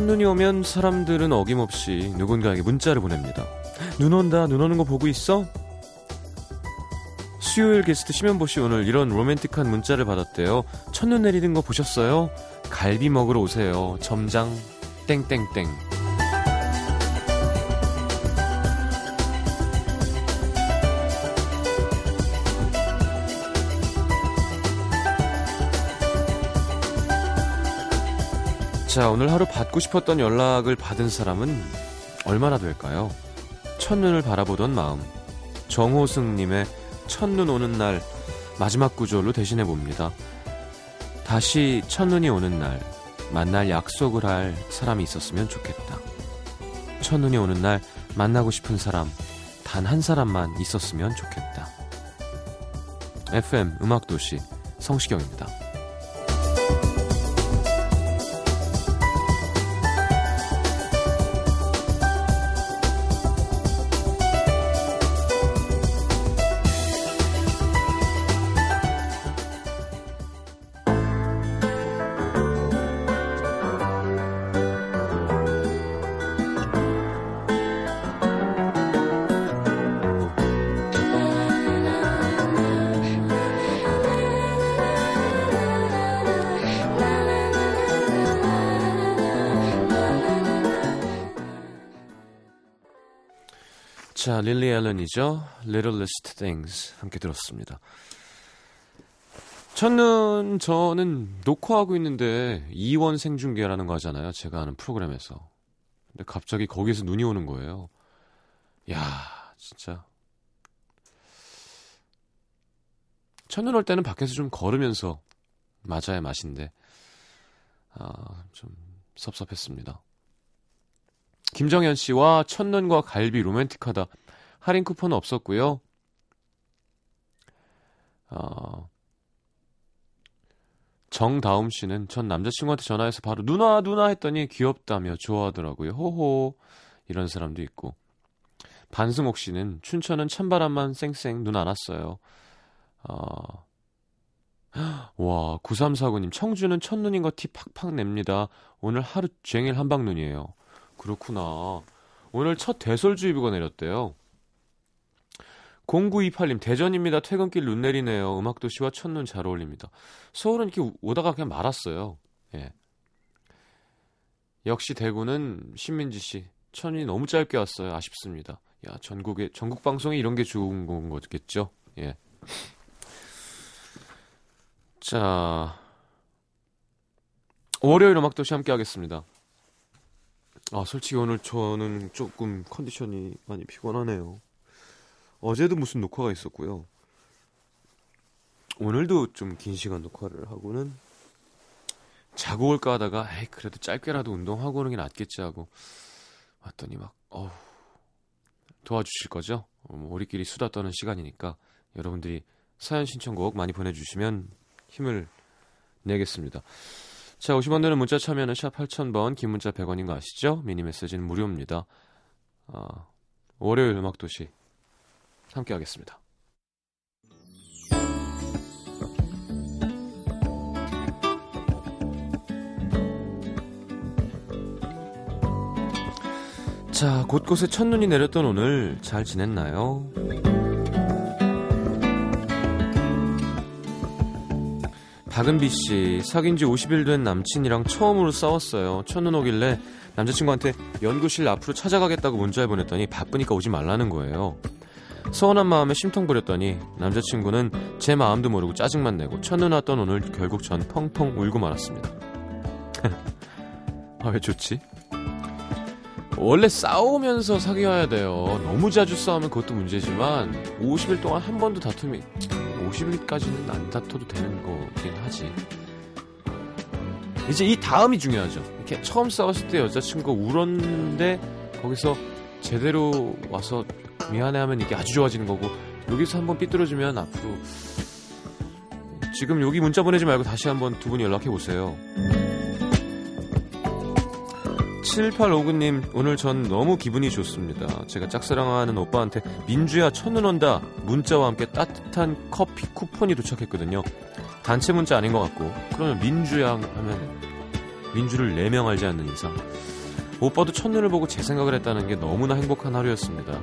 첫눈이 오면 사람들은 어김없이 누군가에게 문자를 보냅니다. 눈 온다, 눈 오는 거 보고 있어? 수요일 게스트 심현보 씨 오늘 이런 로맨틱한 문자를 받았대요. 첫눈 내리는 거 보셨어요? 갈비 먹으러 오세요. 점장 땡땡땡. 자, 오늘 하루 받고 싶었던 연락을 받은 사람은 얼마나 될까요? 첫눈을 바라보던 마음. 정호승님의 첫눈 오는 날 마지막 구절로 대신해 봅니다. 다시 첫눈이 오는 날 만날 약속을 할 사람이 있었으면 좋겠다. 첫눈이 오는 날 만나고 싶은 사람 단 한 사람만 있었으면 좋겠다. FM 음악도시 성시경입니다. 자, 릴리 앨런이죠. Littlest Things 함께 들었습니다. 첫눈 저는 녹화하고 있는데 이원 생중계라는 거 하잖아요. 제가 아는 프로그램에서. 근데 갑자기 거기서 눈이 오는 거예요. 야, 진짜. 첫눈 올 때는 밖에서 좀 걸으면서 맞아야 맛인데 아, 좀 섭섭했습니다. 김정현 씨와 첫눈과 갈비 로맨틱하다. 할인 쿠폰은 없었고요. 어, 정다움 씨는 전 남자친구한테 전화해서 바로 누나 누나 했더니 귀엽다며 좋아하더라고요. 호호 이런 사람도 있고 반승옥 씨는 춘천은 찬바람만 쌩쌩 눈 안 왔어요. 어, 와 9349님 청주는 첫눈인 거 티 팍팍 냅니다. 오늘 하루 종일 한방눈이에요. 그렇구나. 오늘 첫 대설주의보가 내렸대요. 0928님, 대전입니다. 퇴근길 눈 내리네요. 음악도시와 첫눈 잘 어울립니다. 서울은 이렇게 오다가 그냥 말았어요. 예. 역시 대구는 신민지 씨, 천이 너무 짧게 왔어요. 아쉽습니다. 야, 전국에, 전국 방송에 이런 게 좋은 건 거겠죠? 예. 자, 월요일 음악도시 함께 하겠습니다. 아, 솔직히 오늘 저는 조금 컨디션이 많이 피곤하네요. 어제도 무슨 녹화가 있었고요. 오늘도 좀 긴 시간 녹화를 하고는 자고 올까 하다가 에이 그래도 짧게라도 운동하고 오는 게 낫겠지 하고 왔더니 막 어우 도와주실 거죠? 어, 뭐 우리끼리 수다 떠는 시간이니까 여러분들이 사연 신청곡 많이 보내주시면 힘을 내겠습니다. 자, 50원 되는 문자 참여는 샵 8000번, 긴 문자 100원인 거 아시죠? 미니 메시지는 무료입니다. 어, 월요일 음악도시 함께 하겠습니다. 자, 곳곳에 첫눈이 내렸던 오늘 잘 지냈나요? 박은비 씨, 사귄 지 50일 된 남친이랑 처음으로 싸웠어요. 첫눈 오길래 남자친구한테 연구실 앞으로 찾아가겠다고 문자를 보냈더니 바쁘니까 오지 말라는 거예요. 서운한 마음에 심통 부렸더니 남자친구는 제 마음도 모르고 짜증만 내고 첫눈 왔던 오늘 결국 전 펑펑 울고 말았습니다. 아, 왜 좋지? 원래 싸우면서 사귀어야 돼요. 너무 자주 싸우면 그것도 문제지만 50일 동안 한 번도 다툼이 50일까지는 안 다퉈도 되는 거긴 하지. 이제 이 다음이 중요하죠. 이렇게 처음 싸웠을 때 여자친구가 울었는데 거기서 제대로 와서 미안해하면 이게 아주 좋아지는 거고 여기서 한번 삐뚤어지면 앞으로 지금 여기 문자 보내지 말고 다시 한번 두 분이 연락해 보세요. 7859님, 오늘 전 너무 기분이 좋습니다. 제가 짝사랑하는 오빠한테 민주야 첫눈 온다 문자와 함께 따뜻한 커피 쿠폰이 도착했거든요. 단체 문자 아닌 것 같고, 그러면 민주야 하면 민주를 4명 알지 않는 이상. 오빠도 첫눈을 보고 제 생각을 했다는 게 너무나 행복한 하루였습니다.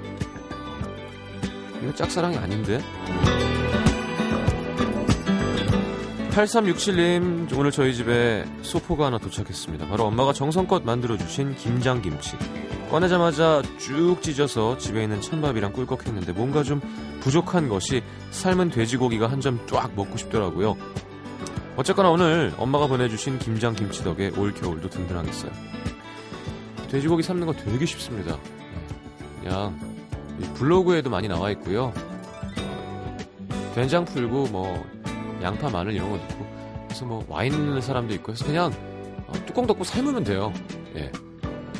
이거 짝사랑이 아닌데? 8367님, 오늘 저희 집에 소포가 하나 도착했습니다. 바로 엄마가 정성껏 만들어주신 김장김치. 꺼내자마자 쭉 찢어서 집에 있는 찬밥이랑 꿀꺽했는데 뭔가 좀 부족한 것이 삶은 돼지고기가 한 점 쫙 먹고 싶더라고요. 어쨌거나 오늘 엄마가 보내주신 김장김치 덕에 올 겨울도 든든하겠어요. 돼지고기 삶는 거 되게 쉽습니다. 그냥 블로그에도 많이 나와 있고요. 된장 풀고 뭐 양파, 마늘 이런 거 넣고 그래서 뭐 와인 넣는 사람도 있고 해서 그냥 어, 뚜껑 덮고 삶으면 돼요. 예.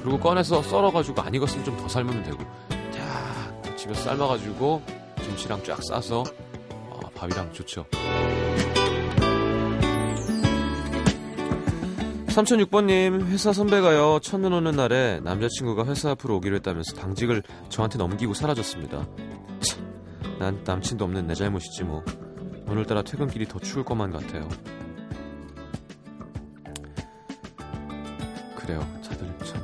그리고 꺼내서 썰어가지고 안 익었으면 좀 더 삶으면 되고 쫙 집에서 삶아가지고 김치랑 쫙 싸서 어, 밥이랑 좋죠. 3006번님, 회사 선배가요, 첫눈 오는 날에 남자친구가 회사 앞으로 오기로 했다면서 당직을 저한테 넘기고 사라졌습니다. 참, 난 남친도 없는 내 잘못이지 뭐. 오늘따라 퇴근길이 더 추울 것만 같아요. 그래요, 다들 참.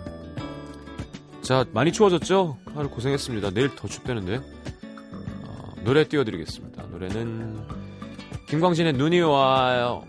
자, 많이 추워졌죠? 하루 고생했습니다. 내일 더 춥다는데. 어, 노래 띄워드리겠습니다. 노래는 김광진의 눈이 와요.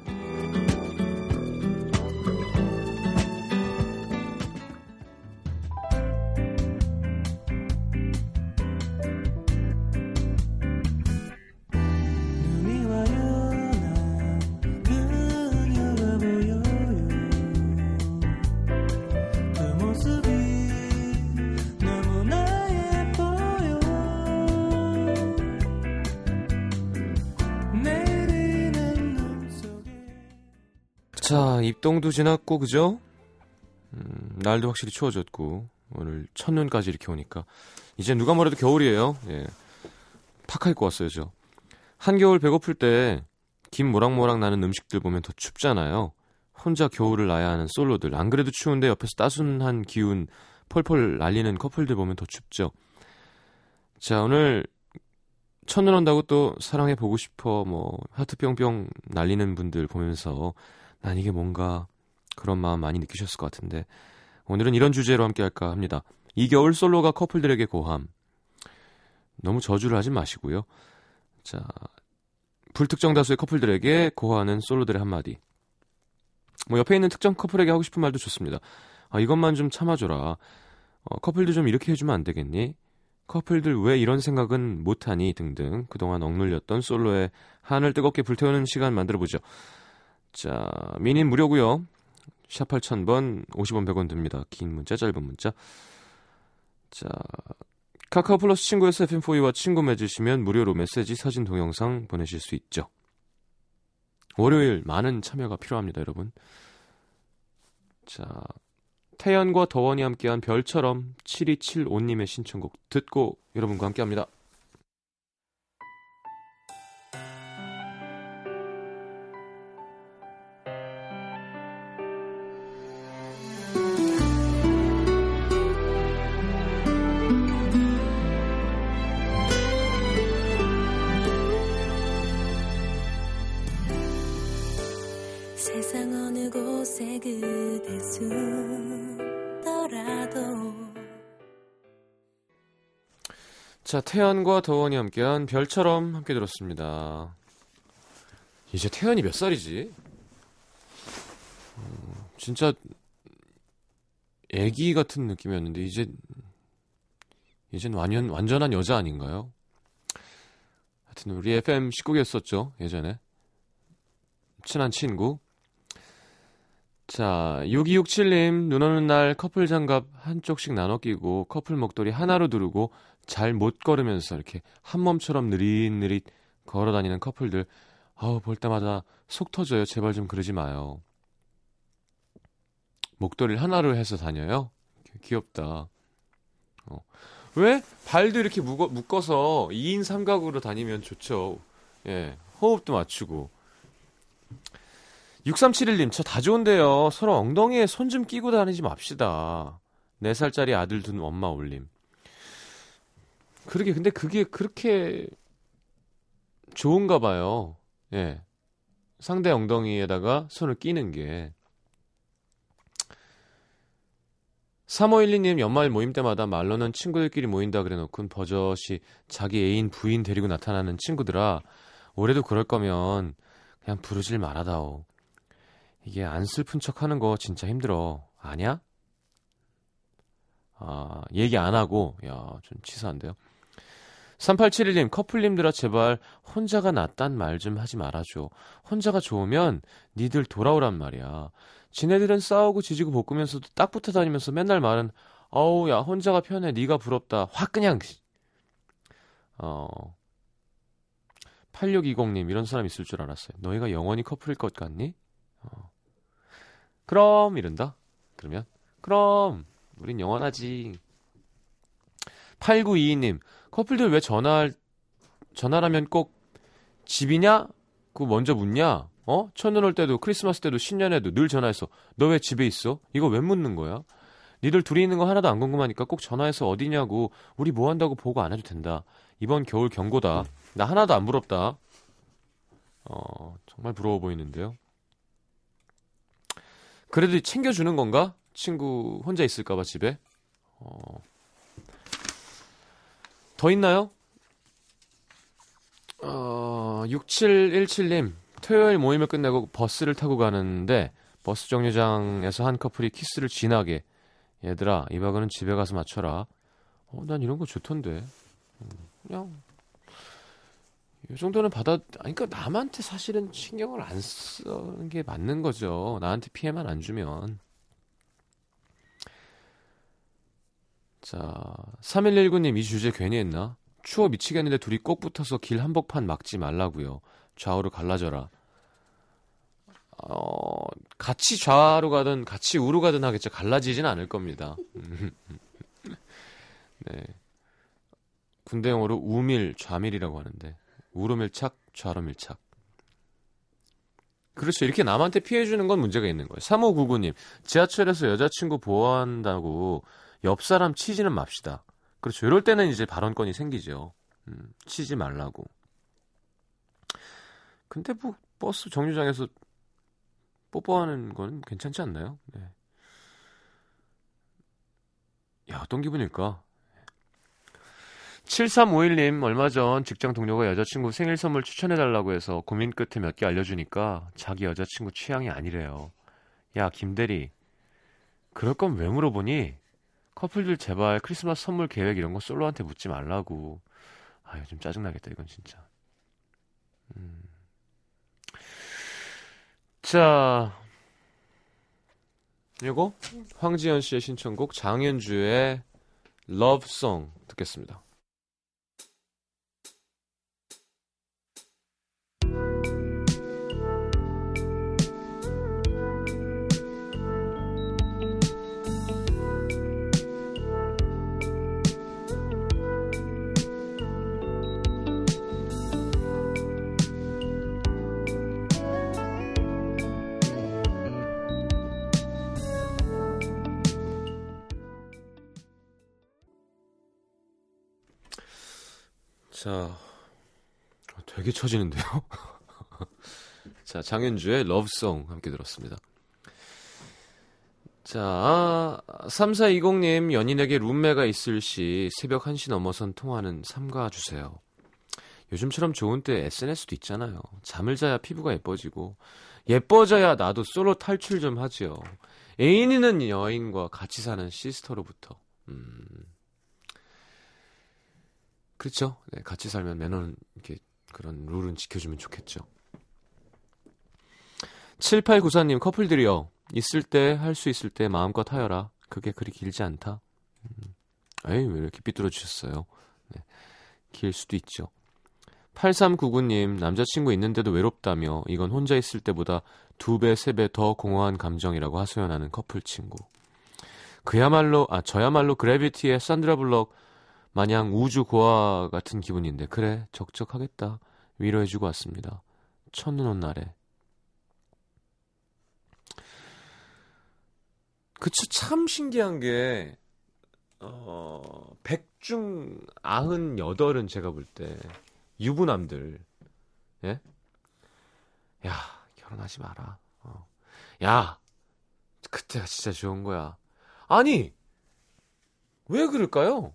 자, 입동도 지났고, 그죠? 음, 날도 확실히 추워졌고, 오늘 첫눈까지 이렇게 오니까. 이제 누가 뭐래도 겨울이에요. 예. 파카 입고 왔어요, 저. 한겨울 배고플 때, 김 모락모락 나는 음식들 보면 더 춥잖아요. 혼자 겨울을 나야 하는 솔로들. 안 그래도 추운데 옆에서 따순한 기운 펄펄 날리는 커플들 보면 더 춥죠. 자, 오늘 첫눈 온다고 또 사랑해 보고 싶어 뭐 하트 뿅뿅 날리는 분들 보면서 난 이게 뭔가 그런 마음 많이 느끼셨을 것 같은데 오늘은 이런 주제로 함께 할까 합니다. 이 겨울 솔로가 커플들에게 고함. 너무 저주를 하지 마시고요. 자, 불특정 다수의 커플들에게 고하는 솔로들의 한마디. 뭐 옆에 있는 특정 커플에게 하고 싶은 말도 좋습니다. 아, 이것만 좀 참아줘라. 어, 커플들 좀 이렇게 해주면 안 되겠니? 커플들 왜 이런 생각은 못하니? 등등 그동안 억눌렸던 솔로의 한을 뜨겁게 불태우는 시간 만들어보죠. 자, 미니 무료고요. 샵 8000번 50원 100원 듭니다. 긴 문자, 짧은 문자. 자, 카카오 플러스 친구에서 FM4E와 친구 맺으시면 무료로 메시지, 사진, 동영상 보내실 수 있죠. 월요일 많은 참여가 필요합니다, 여러분. 자, 태연과 더원이 함께한 별처럼 7275님의 신청곡 듣고 여러분과 함께합니다. 자, 태연과 더원이 함께한 별처럼 함께 들었습니다. 이제 태연이 몇 살이지? 음, 진짜 애기 같은 느낌이었는데 이제 이젠 완전 완전한 여자 아닌가요? 하여튼 우리 FM 식구였었죠 예전에 친한 친구. 자, 6267님, 눈 오는 날 커플 장갑 한쪽씩 나눠 끼고 커플 목도리 하나로 두르고 잘 못 걸으면서 이렇게 한 몸처럼 느릿느릿 걸어 다니는 커플들. 아우, 볼 때마다 속 터져요. 제발 좀 그러지 마요. 목도리를 하나로 해서 다녀요? 귀엽다. 어. 왜? 발도 이렇게 묶어, 묶어서 2인 삼각으로 다니면 좋죠. 예. 호흡도 맞추고. 6371님, 저 다 좋은데요. 서로 엉덩이에 손 좀 끼고 다니지 맙시다. 4살짜리 아들 둔 엄마 올림. 그러게, 근데 그게 그렇게 좋은가 봐요. 예. 상대 엉덩이에다가 손을 끼는 게. 3512님 연말 모임 때마다 말로는 친구들끼리 모인다 그래놓고 버젓이 자기 애인 부인 데리고 나타나는 친구들아 올해도 그럴 거면 그냥 부르질 말아다오. 이게 안 슬픈 척 하는 거 진짜 힘들어. 아냐? 아, 얘기 안 하고, 야, 좀 치사한데요. 3871님, 커플님들아, 제발, 혼자가 낫단 말 좀 하지 말아줘. 혼자가 좋으면, 니들 돌아오란 말이야. 지네들은 싸우고 지지고 볶으면서도 딱 붙어 다니면서 맨날 말은, 어우, 야, 혼자가 편해. 니가 부럽다. 확 그냥, 어, 8620님, 이런 사람 있을 줄 알았어요. 너희가 영원히 커플일 것 같니? 어. 그럼, 이런다? 그러면, 그럼, 우린 영원하지. 8922님, 커플들 왜 전화할, 전화라면 꼭 집이냐? 그거 먼저 묻냐? 어? 첫눈 올 때도, 크리스마스 때도, 신년에도 늘 전화해서, 너 왜 집에 있어? 이거 왜 묻는 거야? 니들 둘이 있는 거 하나도 안 궁금하니까 꼭 전화해서 어디냐고, 우리 뭐 한다고 보고 안 해도 된다. 이번 겨울 경고다. 나 하나도 안 부럽다. 어, 정말 부러워 보이는데요. 그래도 챙겨주는 건가? 친구 혼자 있을까봐 집에. 어. 더 있나요? 어, 6717님. 토요일 모임을 끝내고 버스를 타고 가는데 버스 정류장에서 한 커플이 키스를 진하게. 얘들아, 이 박은 집에 가서 맞춰라. 어, 난 이런 거 좋던데. 음, 그냥 이 정도는 받아, 그러니까 남한테 사실은 신경을 안 쓰는 게 맞는 거죠. 나한테 피해만 안 주면. 자, 3119님, 이 주제 괜히 했나? 추워 미치겠는데 둘이 꼭 붙어서 길 한복판 막지 말라고요. 좌우로 갈라져라. 어, 같이 좌로 가든 같이 우로 가든 하겠죠. 갈라지진 않을 겁니다. 네. 군대용어로 우밀, 좌밀이라고 하는데 우로 밀착, 좌로 밀착. 그렇죠. 이렇게 남한테 피해 주는 건 문제가 있는 거예요. 3599님, 지하철에서 여자친구 보호한다고 옆 사람 치지는 맙시다. 그렇죠. 이럴 때는 이제 발언권이 생기죠. 음, 치지 말라고. 근데 뭐 버스 정류장에서 뽀뽀하는 건 괜찮지 않나요? 네. 야, 어떤 기분일까? 7351님, 얼마 전 직장 동료가 여자친구 생일 선물 추천해달라고 해서 고민 끝에 몇 개 알려주니까 자기 여자친구 취향이 아니래요. 야, 김대리. 그럴 건 왜 물어보니? 커플들 제발 크리스마스 선물 계획 이런 거 솔로한테 묻지 말라고. 아, 요즘 짜증나겠다, 이건 진짜. 음. 자, 이거 황지연 씨의 신청곡 장현주의 러브송 듣겠습니다. 자, 되게 처지는데요. 자, 장현주의 러브송 함께 들었습니다. 자, 3420님, 연인에게 룸메가 있을 시 새벽 1시 넘어선 통화는 삼가주세요. 요즘처럼 좋은 때 SNS도 있잖아요. 잠을 자야 피부가 예뻐지고, 예뻐져야 나도 솔로 탈출 좀 하지요. 애인이는 여인과 같이 사는 시스터로부터. 음. 그렇죠. 네, 같이 살면 매너는 이렇게 그런 룰은 지켜주면 좋겠죠. 7894님 커플들이요. 있을 때 할 수 있을 때 마음껏 하여라. 그게 그리 길지 않다. 음. 에이 왜 이렇게 삐뚤어 주셨어요. 네, 길 수도 있죠. 8399님 남자친구 있는데도 외롭다며 이건 혼자 있을 때보다 두 배, 세 배 더 공허한 감정이라고 하소연하는 커플 친구. 그야말로 아 저야말로 그래비티의 산드라 블럭 마냥 우주 고아 같은 기분인데 그래 적적하겠다 위로해주고 왔습니다. 첫눈 온 날에 그쵸 참 신기한 게 어, 100중 98은 제가 볼 때 유부남들 예? 야 결혼하지 마라 어. 야 그때가 진짜 좋은 거야 아니 왜 그럴까요?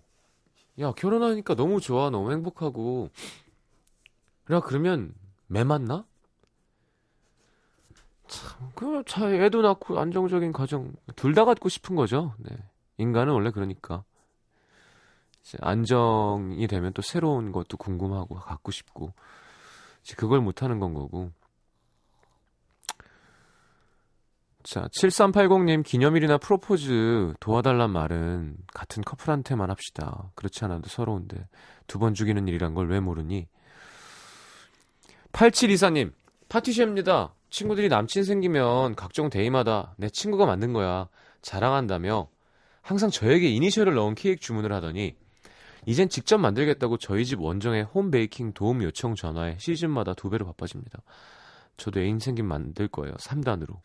야, 결혼하니까 너무 좋아, 너무 행복하고. 그래, 그러면 매 맞나? 참, 그, 자, 애도 낳고 안정적인 가정, 둘 다 갖고 싶은 거죠. 네. 인간은 원래 그러니까. 이제 안정이 되면 또 새로운 것도 궁금하고 갖고 싶고. 이제 그걸 못 하는 건 거고. 자, 7380님 기념일이나 프로포즈 도와달란 말은 같은 커플한테만 합시다. 그렇지 않아도 서러운데 두 번 죽이는 일이란 걸 왜 모르니? 8724님 파티쉐입니다. 친구들이 남친 생기면 각종 데이마다 내 친구가 만든 거야. 자랑한다며 항상 저에게 이니셜을 넣은 케이크 주문을 하더니 이젠 직접 만들겠다고 저희 집 원정에 홈베이킹 도움 요청 전화에 시즌마다 두 배로 바빠집니다. 저도 애인 생긴 만들 거예요. 3단으로.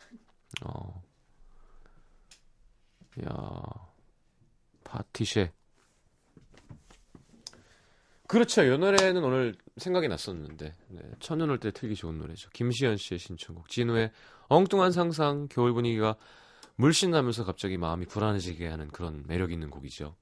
어. 야. 파티쉐. 그렇죠. 이 노래는 오늘 생각이 났었는데. 네, 첫눈 올때 틀기 좋은 노래죠. 김시현 씨의 신청곡. 진우의 엉뚱한 상상, 겨울 분위기가 물씬 나면서 갑자기 마음이 불안해지게 하는 그런 매력 있는 곡이죠.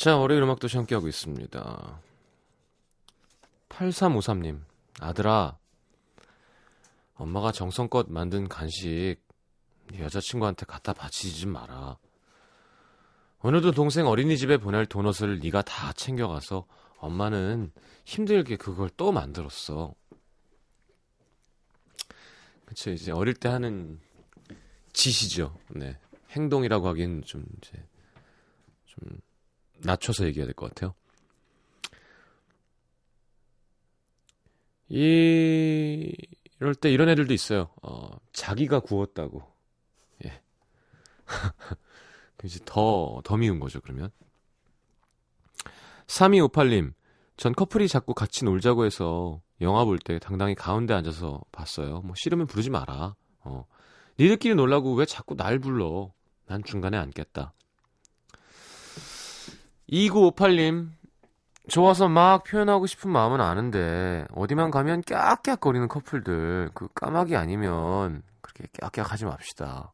자, 월요일 음악도시 함께하고 있습니다. 8353님, 아들아, 엄마가 정성껏 만든 간식 네 여자친구한테 갖다 바치지 좀 마라. 오늘도 동생 어린이집에 보낼 도넛을 네가 다 챙겨가서 엄마는 힘들게 그걸 또 만들었어. 그쵸, 이제 어릴 때 하는 짓이죠. 네. 행동이라고 하기엔 좀 이제 좀 낮춰서 얘기해야 될 것 같아요. 이 이럴 때 이런 애들도 있어요. 어, 자기가 구웠다고. 예. 그 이제 더, 더 미운 거죠, 그러면. 3258님, 전 커플이 자꾸 같이 놀자고 해서 영화 볼 때 당당히 가운데 앉아서 봤어요. 뭐 싫으면 부르지 마라. 어. 니들끼리 놀라고 왜 자꾸 날 불러? 난 중간에 앉겠다. 2958님, 좋아서 막 표현하고 싶은 마음은 아는데, 어디만 가면 깍깍거리는 커플들, 그 까마귀 아니면, 그렇게 깍깍 하지 맙시다.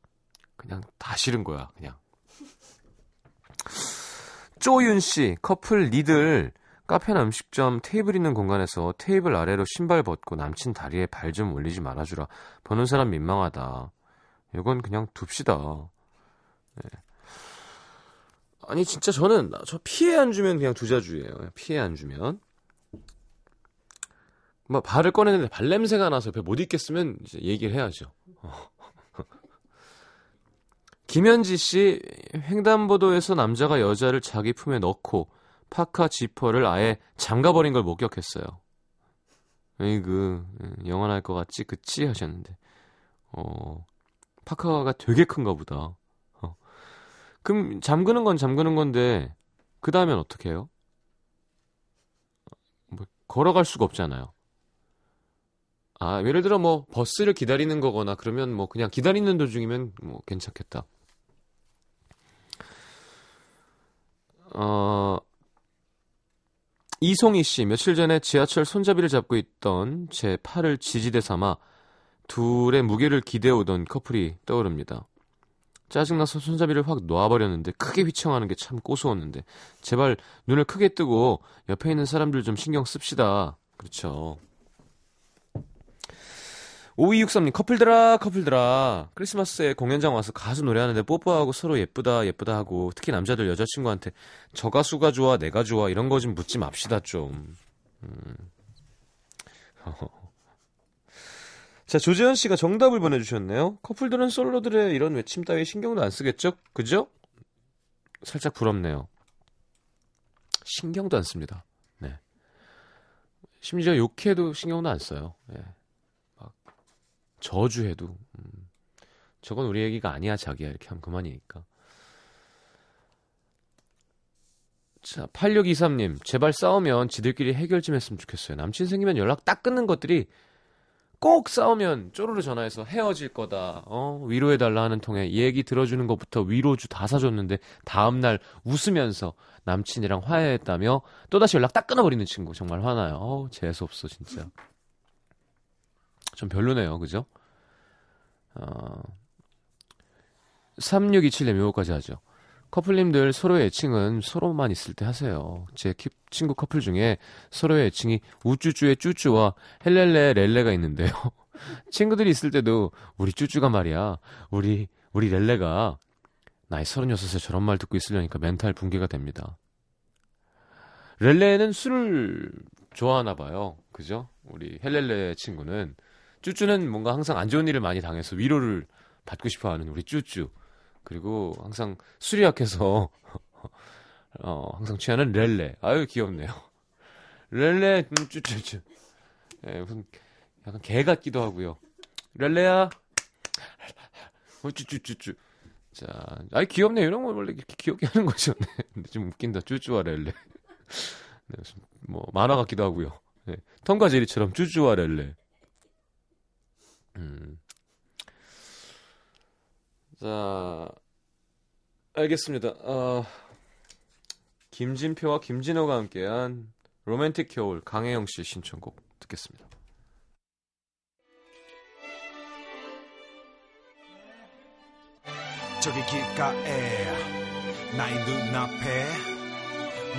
그냥 다 싫은 거야, 그냥. 쪼윤씨, 커플 니들, 카페나 음식점 테이블 있는 공간에서 테이블 아래로 신발 벗고 남친 다리에 발 좀 올리지 말아주라. 보는 사람 민망하다. 이건 그냥 둡시다. 네. 아니 진짜 저는 저 피해 안 주면 그냥 두자주예요. 피해 안 주면. 뭐 발을 꺼내는데 발 냄새가 나서 옆에 못 있겠으면 이제 얘기를 해야죠. 어. 김현지 씨 횡단보도에서 남자가 여자를 자기 품에 넣고 파카 지퍼를 아예 잠가버린 걸 목격했어요. 에이그 영화 날것 같지 그치 하셨는데 어 파카가 되게 큰가 보다. 어. 그럼 잠그는 건 잠그는 건데 그 다음엔 어떻게 해요? 뭐 걸어갈 수가 없잖아요. 아 예를 들어 뭐 버스를 기다리는 거거나 그러면 뭐 그냥 기다리는 도중이면 뭐 괜찮겠다. 어 이송희 씨 며칠 전에 지하철 손잡이를 잡고 있던 제 팔을 지지대 삼아 둘의 무게를 기대오던 커플이 떠오릅니다. 짜증나서 손잡이를 확 놓아버렸는데 크게 휘청하는 게 참 고소했는데 제발 눈을 크게 뜨고 옆에 있는 사람들 좀 신경 씁시다. 그렇죠. 5263님 커플들아 커플들아 크리스마스에 공연장 와서 가수 노래하는데 뽀뽀하고 서로 예쁘다 예쁘다 하고 특히 남자들 여자친구한테 저 가수가 좋아 내가 좋아 이런 거 좀 묻지 맙시다 좀 음. 자, 조재현 씨가 정답을 보내주셨네요. 커플들은 솔로들의 이런 외침 따위 신경도 안 쓰겠죠? 그죠? 살짝 부럽네요. 신경도 안 씁니다. 네. 심지어 욕해도 신경도 안 써요. 네. 막, 저주해도. 음. 저건 우리 얘기가 아니야, 자기야. 이렇게 하면 그만이니까. 자, 8623님. 제발 싸우면 지들끼리 해결 좀 했으면 좋겠어요. 남친 생기면 연락 딱 끊는 것들이 꼭 싸우면 쪼르르 전화해서 헤어질 거다, 어, 위로해달라 하는 통에 얘기 들어주는 것부터 위로주 다 사줬는데, 다음날 웃으면서 남친이랑 화해했다며, 또다시 연락 딱 끊어버리는 친구. 정말 화나요. 어 재수없어, 진짜. 좀 별로네요, 그죠? 어, 3627님, 요거까지 하죠. 커플님들 서로의 애칭은 서로만 있을 때 하세요. 제 키- 친구 커플 중에 서로의 애칭이 우쭈쭈의 쭈쭈와 헬렐레 렐레가 있는데요. 친구들이 있을 때도 우리 쭈쭈가 말이야. 우리 우리 렐레가 나이 36에 저런 말 듣고 있으려니까 멘탈 붕괴가 됩니다. 렐레는 술을 좋아하나 봐요. 그죠? 우리 헬렐레 친구는 쭈쭈는 뭔가 항상 안 좋은 일을 많이 당해서 위로를 받고 싶어 하는 우리 쭈쭈. 그리고 항상 술이 약해서 어, 항상 취하는 렐레. 아유 귀엽네요. 렐레 음, 쭈쭈쭈. 예, 무슨 약간 개 같기도 하고요. 렐레야. 어, 쭈쭈쭈쭈. 자, 아이 귀엽네. 이런 거 원래 이렇게 귀엽게 하는 거죠. 네. 근데 좀 웃긴다. 쭈쭈와 렐레. 네, 뭐 만화 같기도 하고요. 네. 톰과 제리처럼 쭈쭈와 렐레. 음. 자, 알겠습니다. 어, 김진표와 김진호가 함께한 로맨틱 겨울 강혜영 씨 신청곡 듣겠습니다. 저기 길가에 나의 눈앞에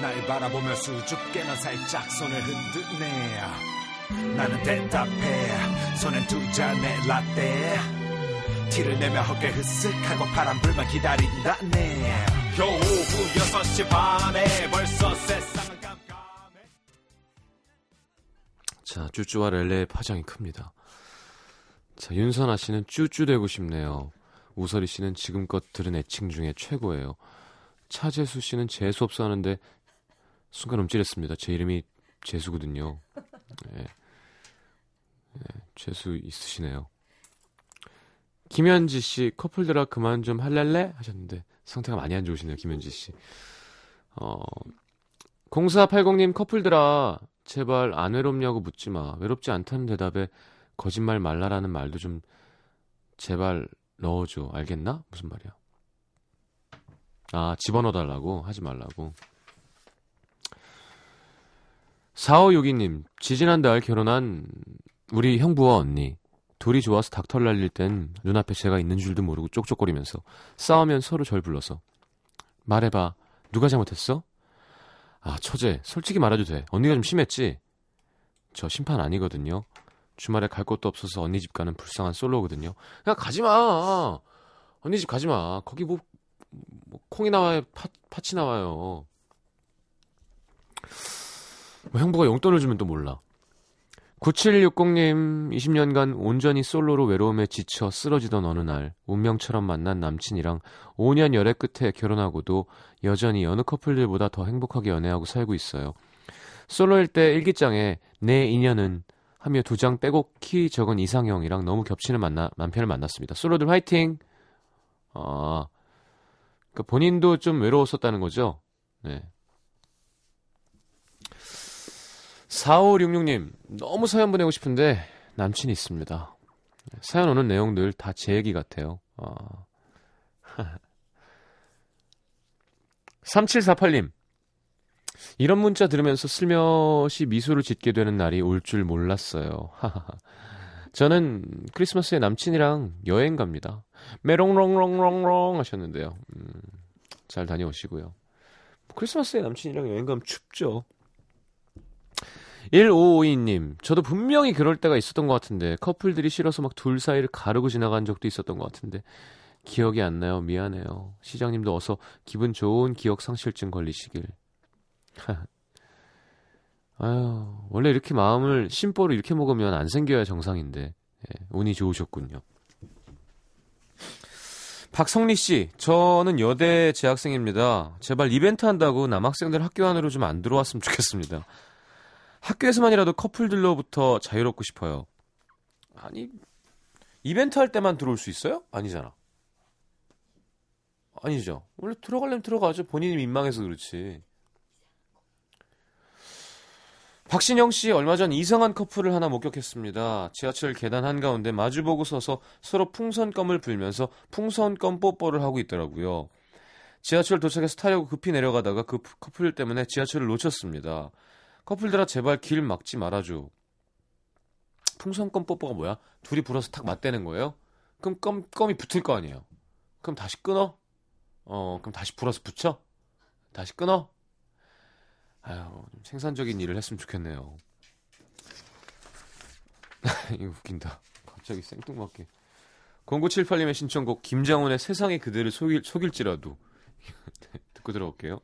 날 바라보며 수줍게나 살짝 손을 흔드네 나는 대답해 손엔 두 잔의 라떼 티를 내며 어깨 흐쓱하고 파란 불만 기다린다네 겨우 오후 6시 반에 벌써 세상은 깜깜해 자, 쭈쭈와 렐레의 파장이 큽니다. 자, 윤선아 씨는 쭈쭈 되고 싶네요. 우설이 씨는 지금껏 들은 애칭 중에 최고예요. 차재수 씨는 재수 없어 하는데 순간 움찔했습니다. 제 이름이 재수거든요. 예. 예, 재수 있으시네요. 김현지 씨 커플들아 그만 좀 할랄래 하셨는데 상태가 많이 안 좋으시네요. 김현지 씨. 어 0480님 커플들아 제발 안 외롭냐고 묻지 마. 외롭지 않다는 대답에 거짓말 말라라는 말도 좀 제발 넣어줘. 알겠나? 무슨 말이야? 아, 집어넣어 달라고 하지 말라고. 4562님, 지지난달 결혼한 우리 형부와 언니. 둘이 좋아서 닥터 날릴 땐 눈앞에 제가 있는 줄도 모르고 쪽쪽거리면서 싸우면 서로 절 불러서 말해봐. 누가 잘못했어? 아, 처제, 솔직히 말해도 돼. 언니가 좀 심했지? 저 심판 아니거든요. 주말에 갈 곳도 없어서 언니 집 가는 불쌍한 솔로거든요. 그냥 가지 마. 언니 집 가지 마. 거기 뭐, 뭐 콩이 나와요, 팥, 팥이 나와요. 뭐 형부가 용돈을 주면 또 몰라. 9760님, 20년간 온전히 솔로로 외로움에 지쳐 쓰러지던 어느 날, 운명처럼 만난 남친이랑 5년 열애 끝에 결혼하고도 여전히 여느 커플들보다 더 행복하게 연애하고 살고 있어요. 솔로일 때 일기장에 내 인연은 하며 두장키 적은 이상형이랑 너무 겹치는 만나, 남편을 만났습니다. 솔로들 화이팅! 아, 그 본인도 좀 외로웠었다는 거죠? 네. 4566님, 너무 사연 보내고 싶은데 남친이 있습니다. 사연 오는 내용들 다 제 얘기 같아요. 아. 3748님, 이런 문자 들으면서 슬며시 미소를 짓게 되는 날이 올 줄 몰랐어요. 저는 크리스마스에 남친이랑 여행 갑니다. 메롱롱롱롱롱 하셨는데요. 음, 잘 다녀오시고요. 크리스마스에 남친이랑 여행 가면 춥죠. 1552님, 저도 분명히 그럴 때가 있었던 것 같은데, 커플들이 싫어서 막 둘 사이를 가르고 지나간 적도 있었던 것 같은데, 기억이 안 나요. 미안해요. 시장님도 어서 기분 좋은 기억 상실증 걸리시길. 아유, 원래 이렇게 마음을 심보로 이렇게 먹으면 안 생겨야 정상인데, 예, 운이 좋으셨군요. 박성리 씨, 저는 여대 재학생입니다. 제발 이벤트 한다고 남학생들 학교 안으로 좀 안 들어왔으면 좋겠습니다. 학교에서만이라도 커플들로부터 자유롭고 싶어요. 아니, 이벤트 할 때만 들어올 수 있어요? 아니잖아. 아니죠. 원래 들어가려면 들어가죠. 본인이 민망해서 그렇지. 박신영 씨 얼마 전 이상한 커플을 하나 목격했습니다. 지하철 계단 한가운데 마주보고 서서 서로 풍선껌을 불면서 풍선껌 뽀뽀를 하고 있더라고요. 지하철 도착해서 타려고 급히 내려가다가 그 커플 때문에 지하철을 놓쳤습니다. 커플들아 제발 길 막지 말아줘. 풍선껌 뽀뽀가 뭐야? 둘이 불어서 탁 맞대는 거예요? 그럼 껌, 껌이 붙을 거 아니에요? 그럼 다시 끊어? 어, 그럼 다시 불어서 붙여? 다시 끊어? 아유, 좀 생산적인 일을 했으면 좋겠네요. 이거 웃긴다. 갑자기 생뚱맞게. 0978님의 신청곡 김장훈의 세상에 그대를 속일, 속일지라도 듣고 들어올게요.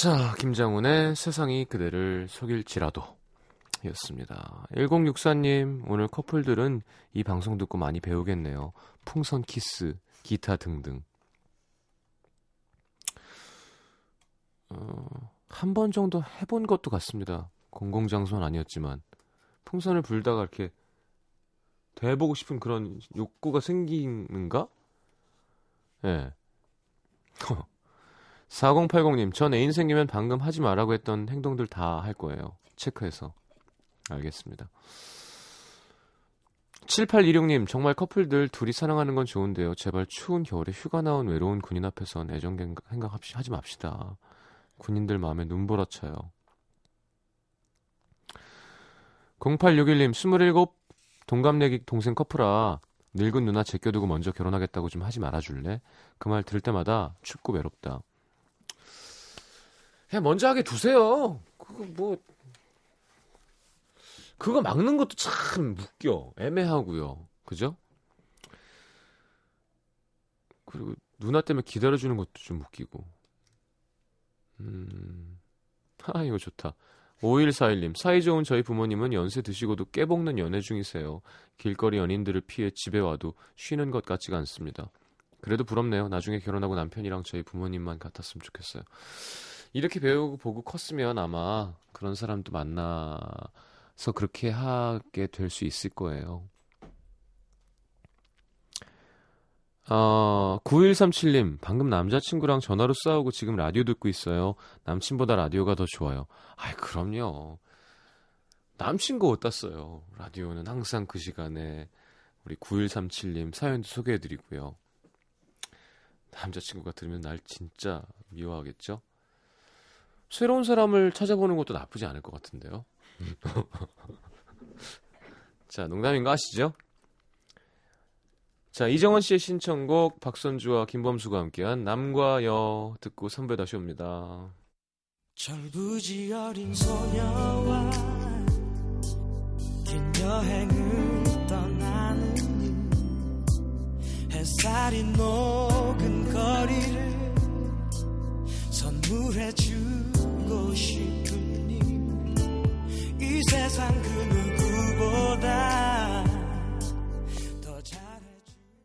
자, 김장훈의 세상이 그대를 속일지라도 였습니다. 1064님, 오늘 커플들은 이 방송 듣고 많이 배우겠네요. 풍선 키스, 기타 등등. 어, 한 번 정도 해본 것도 같습니다. 공공장소는 아니었지만. 풍선을 불다가 이렇게 대보고 싶은 그런 욕구가 생기는가? 예. 네. 4080님, 전 애인 생기면 방금 하지 말라고 했던 행동들 다 할 거예요. 체크해서. 알겠습니다. 7826님, 정말 커플들 둘이 사랑하는 건 좋은데요. 제발 추운 겨울에 휴가 나온 외로운 군인 앞에선 애정 행각 하지 맙시다. 군인들 마음에 눈보라 쳐요. 0861님, 27 동갑내기 동생 커플아. 늙은 누나 제껴두고 먼저 결혼하겠다고 좀 하지 말아줄래? 그 말 들을 때마다 춥고 외롭다. 그냥 먼저 하게 두세요. 그거 뭐 그거 막는 것도 참 웃겨. 애매하고요. 그죠? 그리고 누나 때문에 기다려주는 것도 좀 웃기고. 음. 하, 이거 좋다. 5141님, 사이 좋은 저희 부모님은 연세 드시고도 깨볶는 연애 중이세요. 길거리 연인들을 피해 집에 와도 쉬는 것 같지가 않습니다. 그래도 부럽네요. 나중에 결혼하고 남편이랑 저희 부모님만 같았으면 좋겠어요. 이렇게 배우고 보고 컸으면 아마 그런 사람도 만나서 그렇게 하게 될 수 있을 거예요. 어, 9137님, 방금 남자친구랑 전화로 싸우고 지금 라디오 듣고 있어요. 남친보다 라디오가 더 좋아요. 아이, 그럼요. 남친구 어디다 써요? 라디오는 항상 그 시간에 우리 9137님 사연도 소개해드리고요. 남자친구가 들으면 날 진짜 미워하겠죠? 새로운 사람을 찾아보는 것도 나쁘지 않을 것 같은데요. 자, 농담인 거 아시죠? 자, 이정원 씨의 신청곡 박선주와 김범수가 함께한 남과 여 듣고 3부에 다시 옵니다. 철부지 어린 소녀와 긴 여행을 떠나는 햇살이 녹은 거리를 선물해주 만나고 싶은 님이 세상 그 누구보다